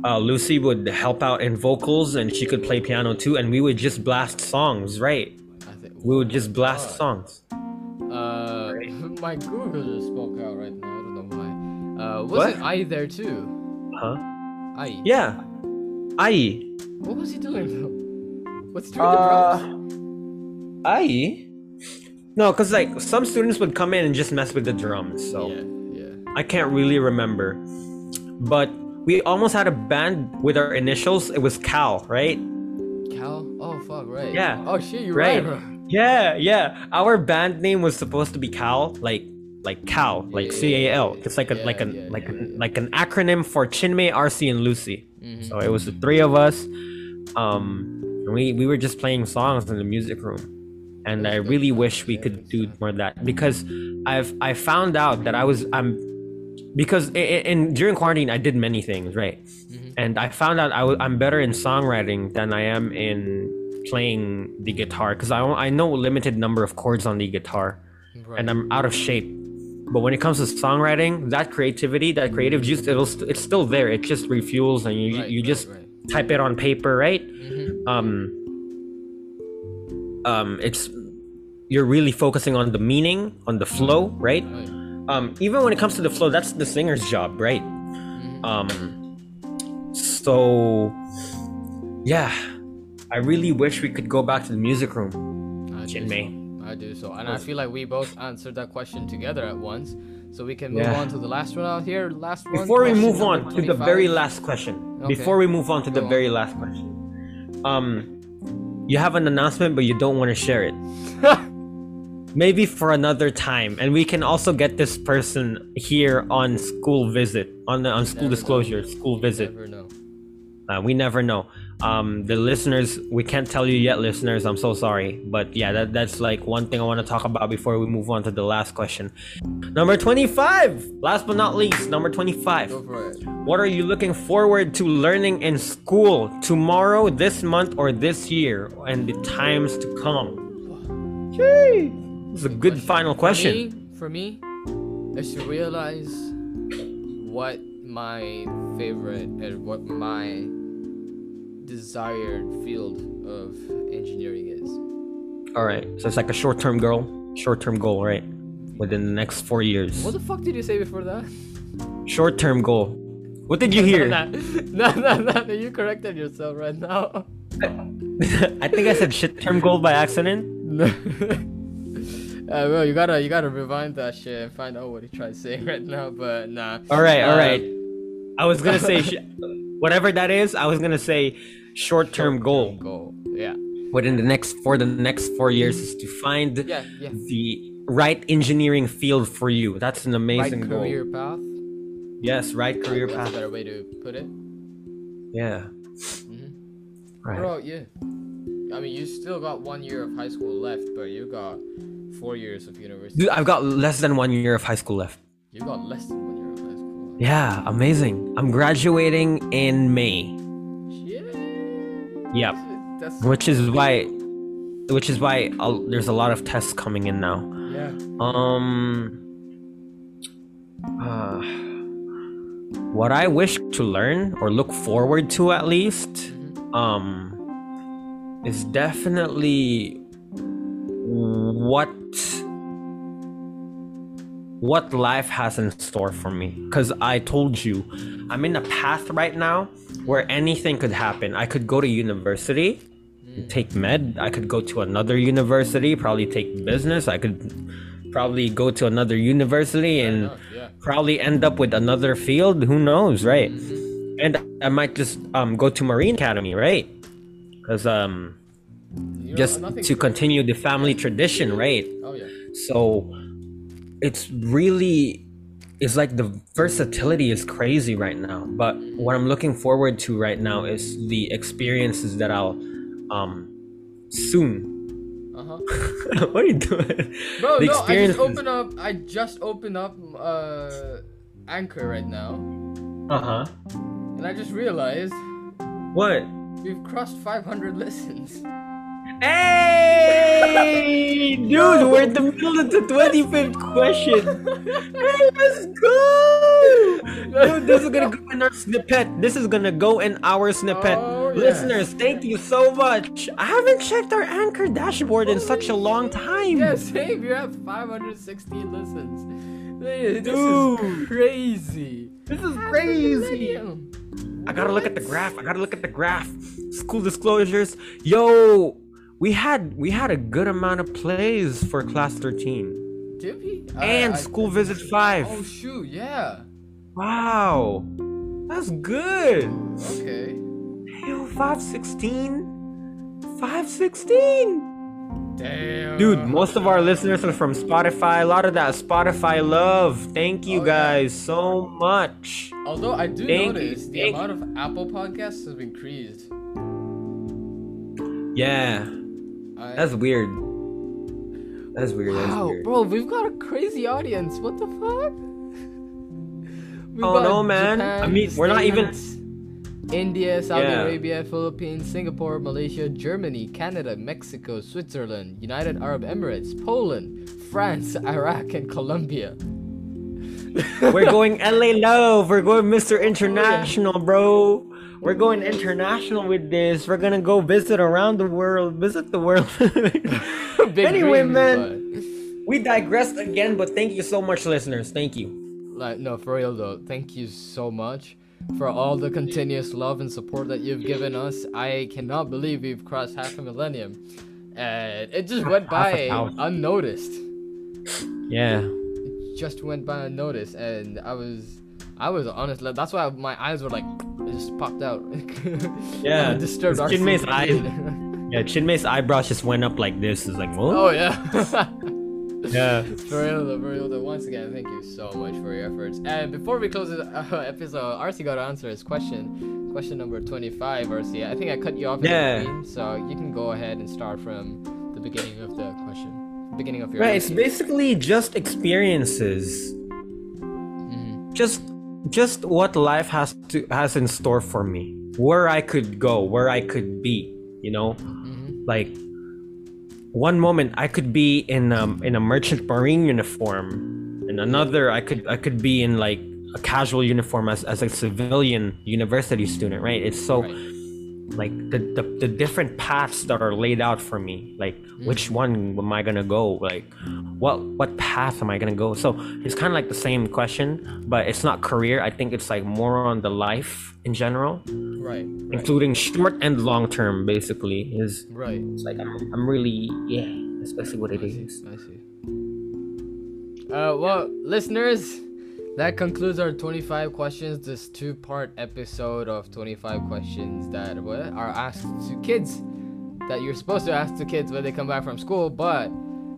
Uh, Lucy would help out in vocals, and she could play piano too. And we would just blast songs, right? Think We would just blast God. songs. Uh, my Google just spoke out right now. Uh, wasn't I there too? Huh? I. Yeah. Ai. What was he doing though? What's doing Uh, the drums? Ai. No, cause like some students would come in and just mess with the drums. So Yeah, yeah. I can't really remember. But we almost had a band with our initials. It was Cal, right? Cal. Oh fuck, right. Yeah. Oh shit, you're Right. right. bro. Yeah, yeah. Our band name was supposed to be Cal, like like Cal, like C A L. It's like a like a yeah, like like an acronym for Chinmay, RC, and Lucy. Mhm. So it was the three of us. Um, and we we were just playing songs in the music room, and I really wish we could do more of that because I've I found out that I was I'm because in, in during quarantine I did many things right, Mhm. and I found out I was I'm better in songwriting than I am in playing the guitar because I I know a limited number of chords on the guitar Right. and I'm out of shape. But when it comes to songwriting, that creativity, that creative juice, it'll st- it's still there. It just refuels, and you Right, you just right. type it on paper, right? Mhm. Um, um, it's you're really focusing on the meaning, on the flow, right? Right. Um, even when it comes to the flow, that's the singer's job, right? Mhm. Um, so yeah, I really wish we could go back to the music room. I do Chinmay. so. I do so, and I feel like we both answered that question together at once. So we can move Yeah. on to the last one out here. Last one. Before we move on to the very last question, Okay. before we move on to the on. very last question, um, you have an announcement, but you don't want to share it. Maybe for another time, and we can also get this person here on school visit, on the on school Never know. disclosure, school visit. We never know. Uh, we never know. Um, the listeners, we can't tell you yet, listeners. I'm so sorry, but yeah, that that's like one thing I want to talk about before we move on to the last question. Number twenty-five. Last but not least, number twenty-five. Go for it. What are you looking forward to learning in school tomorrow, this month, or this year, and the times to come? Gee, It's a good final question. For me, for me, is to realize what my favorite and what my desired field of engineering is. All right, so it's like a short-term goal, short-term goal, right? Within the next four years. What the fuck did you say before that? Short-term goal. What did you hear? no, no, no, no, no, you corrected yourself right now. I think I said shit-term goal by accident. No. uh, well, you gotta, you gotta rewind that shit and find out what he tried saying right now. But nah. All right, all Uh, right. I was gonna say sh- whatever that is. I was gonna say short-term goal. Goal. Yeah. within the next for the next four years is to find Yeah. Yeah. the right engineering field for you. That's an Right amazing goal. career path. Yes, right career That's a path. better way to put it. Yeah. Mhm. Right. Bro, yeah. I mean, you still got one year of high school left, but you got four years of university. Dude, I've got less than one year of high school left. You got less than one year of high school. left. Yeah, amazing. I'm graduating in May. Yep. Which is why, which is why I'll, there's a lot of tests coming in now. yeah. Um. Uh, what I wish to learn or look forward to at least, Mhm. um, is definitely what what life has in store for me. Because I told you, I'm in a path right now where anything could happen. I could go to university, take med. I could go to another university, probably take business. I could probably go to another university and yeah. probably end up with another field. Who knows, right? And I might just um go to Marine Academy, right? Because um just to continue the family tradition, right? Oh yeah. So it's really it's like the versatility is crazy right now. But what I'm looking forward to right now is the experiences that I'll um soon. Uh huh. what are you doing? Bro, the no, I just opened up. I just opened up uh Anchor right now, Uh-huh. and I just realized What? we've crossed 500 listens. Hey, dude, we're in the middle of the 25th question. Hey, let's go! Dude, this is gonna go in our snippet. This is gonna go in our snippet. Oh. Listeners, thank you so much. I haven't checked our anchor dashboard in such a long time. Yeah, same. You're at 560 listens. This Dude. is crazy. This is Half crazy. I gotta look at the graph. I gotta look at the graph. School disclosures. Yo, we had we had a good amount of plays for class 13. Did we? And I- I- school visit five. Oh shoot! Yeah. Wow. That's good. Okay. Yo, 516? 516? Damn. Dude, most of our listeners are from Spotify. A lot of that Spotify love. Thank you Oh, yeah. guys so much. Although I do Thank you, notice the thank amount of Apple podcasts has increased. Yeah, I, that's weird. That's weird. That's wow, weird. bro, we've got a crazy audience. What the fuck? We've oh no, man. Japan, I mean, we're not even- India, Saudi Yeah. Arabia, Philippines, Singapore, Malaysia, Germany, Canada, Mexico, Switzerland, United Arab Emirates, Poland, France, Iraq, and Colombia. We're going LA Love. We're going Mr. International, bro. We're going international with this. We're gonna go visit around the world. Visit the world. Anyway, man. we digressed again, but thank you so much, listeners. Thank you. like no, for real though. Thank you so much for all the continuous love and support that you've given us. I cannot believe we've crossed half a millennium, and it just went by unnoticed. Yeah. It just went by unnoticed, and I was, I was honest. That's why my eyes were like, just popped out. Yeah, I'm disturbed. Chinmay's eyes. Yeah, Chinmay's eyebrows just went up like this. It's like, whoa. Oh yeah. Yeah. For real, though, for real, though. Once again, thank you so much for your efforts. And before we close the uh, episode, RC got to answer his question. Question number 25, RC. I think I cut you off Yeah. between, so you can go ahead and start from the beginning of the question. Beginning of your Right, it's basically just experiences. Mhm. Just just what life has to has in store for me. Where I could go, where I could be, you know? Mhm. Like one moment I could be in um in a merchant marine uniform, and another I could I could be in like a casual uniform as, as a civilian university student, right? It's so Right. Like the, the the different paths that are laid out for me like which one am i gonna go like what what path am i gonna go so it's kind of like the same question but it's not career i think it's like more on the life in general Right. Right. including short and long term basically is Right. it's like i'm, I'm really yeah especially what it I see. I see. Uh, well, listeners, that concludes our 25 questions. This two-part episode of 25 questions that what, are asked to kids that you're supposed to ask to kids when they come back from school. But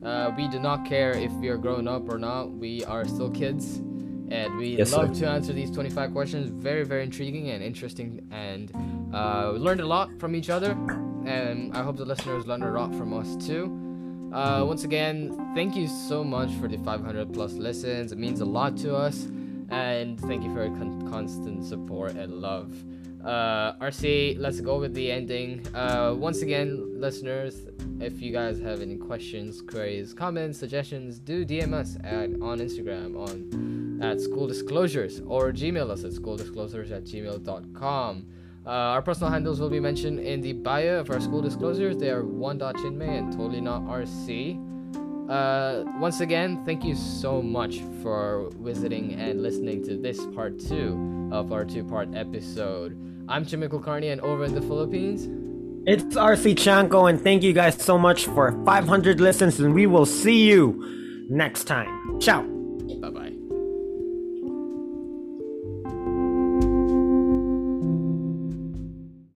uh, we do not care if we are grown up or not. We are still kids, and we Yes, love sir. to answer these 25 questions. Very, very intriguing and interesting, and uh, we learned a lot from each other. And I hope the listeners learned a lot from us too. Uh, once again, thank you so much for the 500 plus listens. It means a lot to us. And thank you for your con- constant support and love. Uh, RC, let's go with the ending. Uh, once again, listeners, if you guys have any questions, queries, comments, suggestions, do DM us at on Instagram on at school disclosures or Gmail us at schooldisclosures at gmail.com. Uh, our personal handles will be mentioned in the bio of our school disclosures. They are one.chinmay and totally not RC. Uh, once again, thank you so much for visiting and listening to this part two of our two part episode. I'm Chinmay Kulkarni, and over in the Philippines, it's rc chanko and thank you guys so much for 500 listens and we will see you next time ciao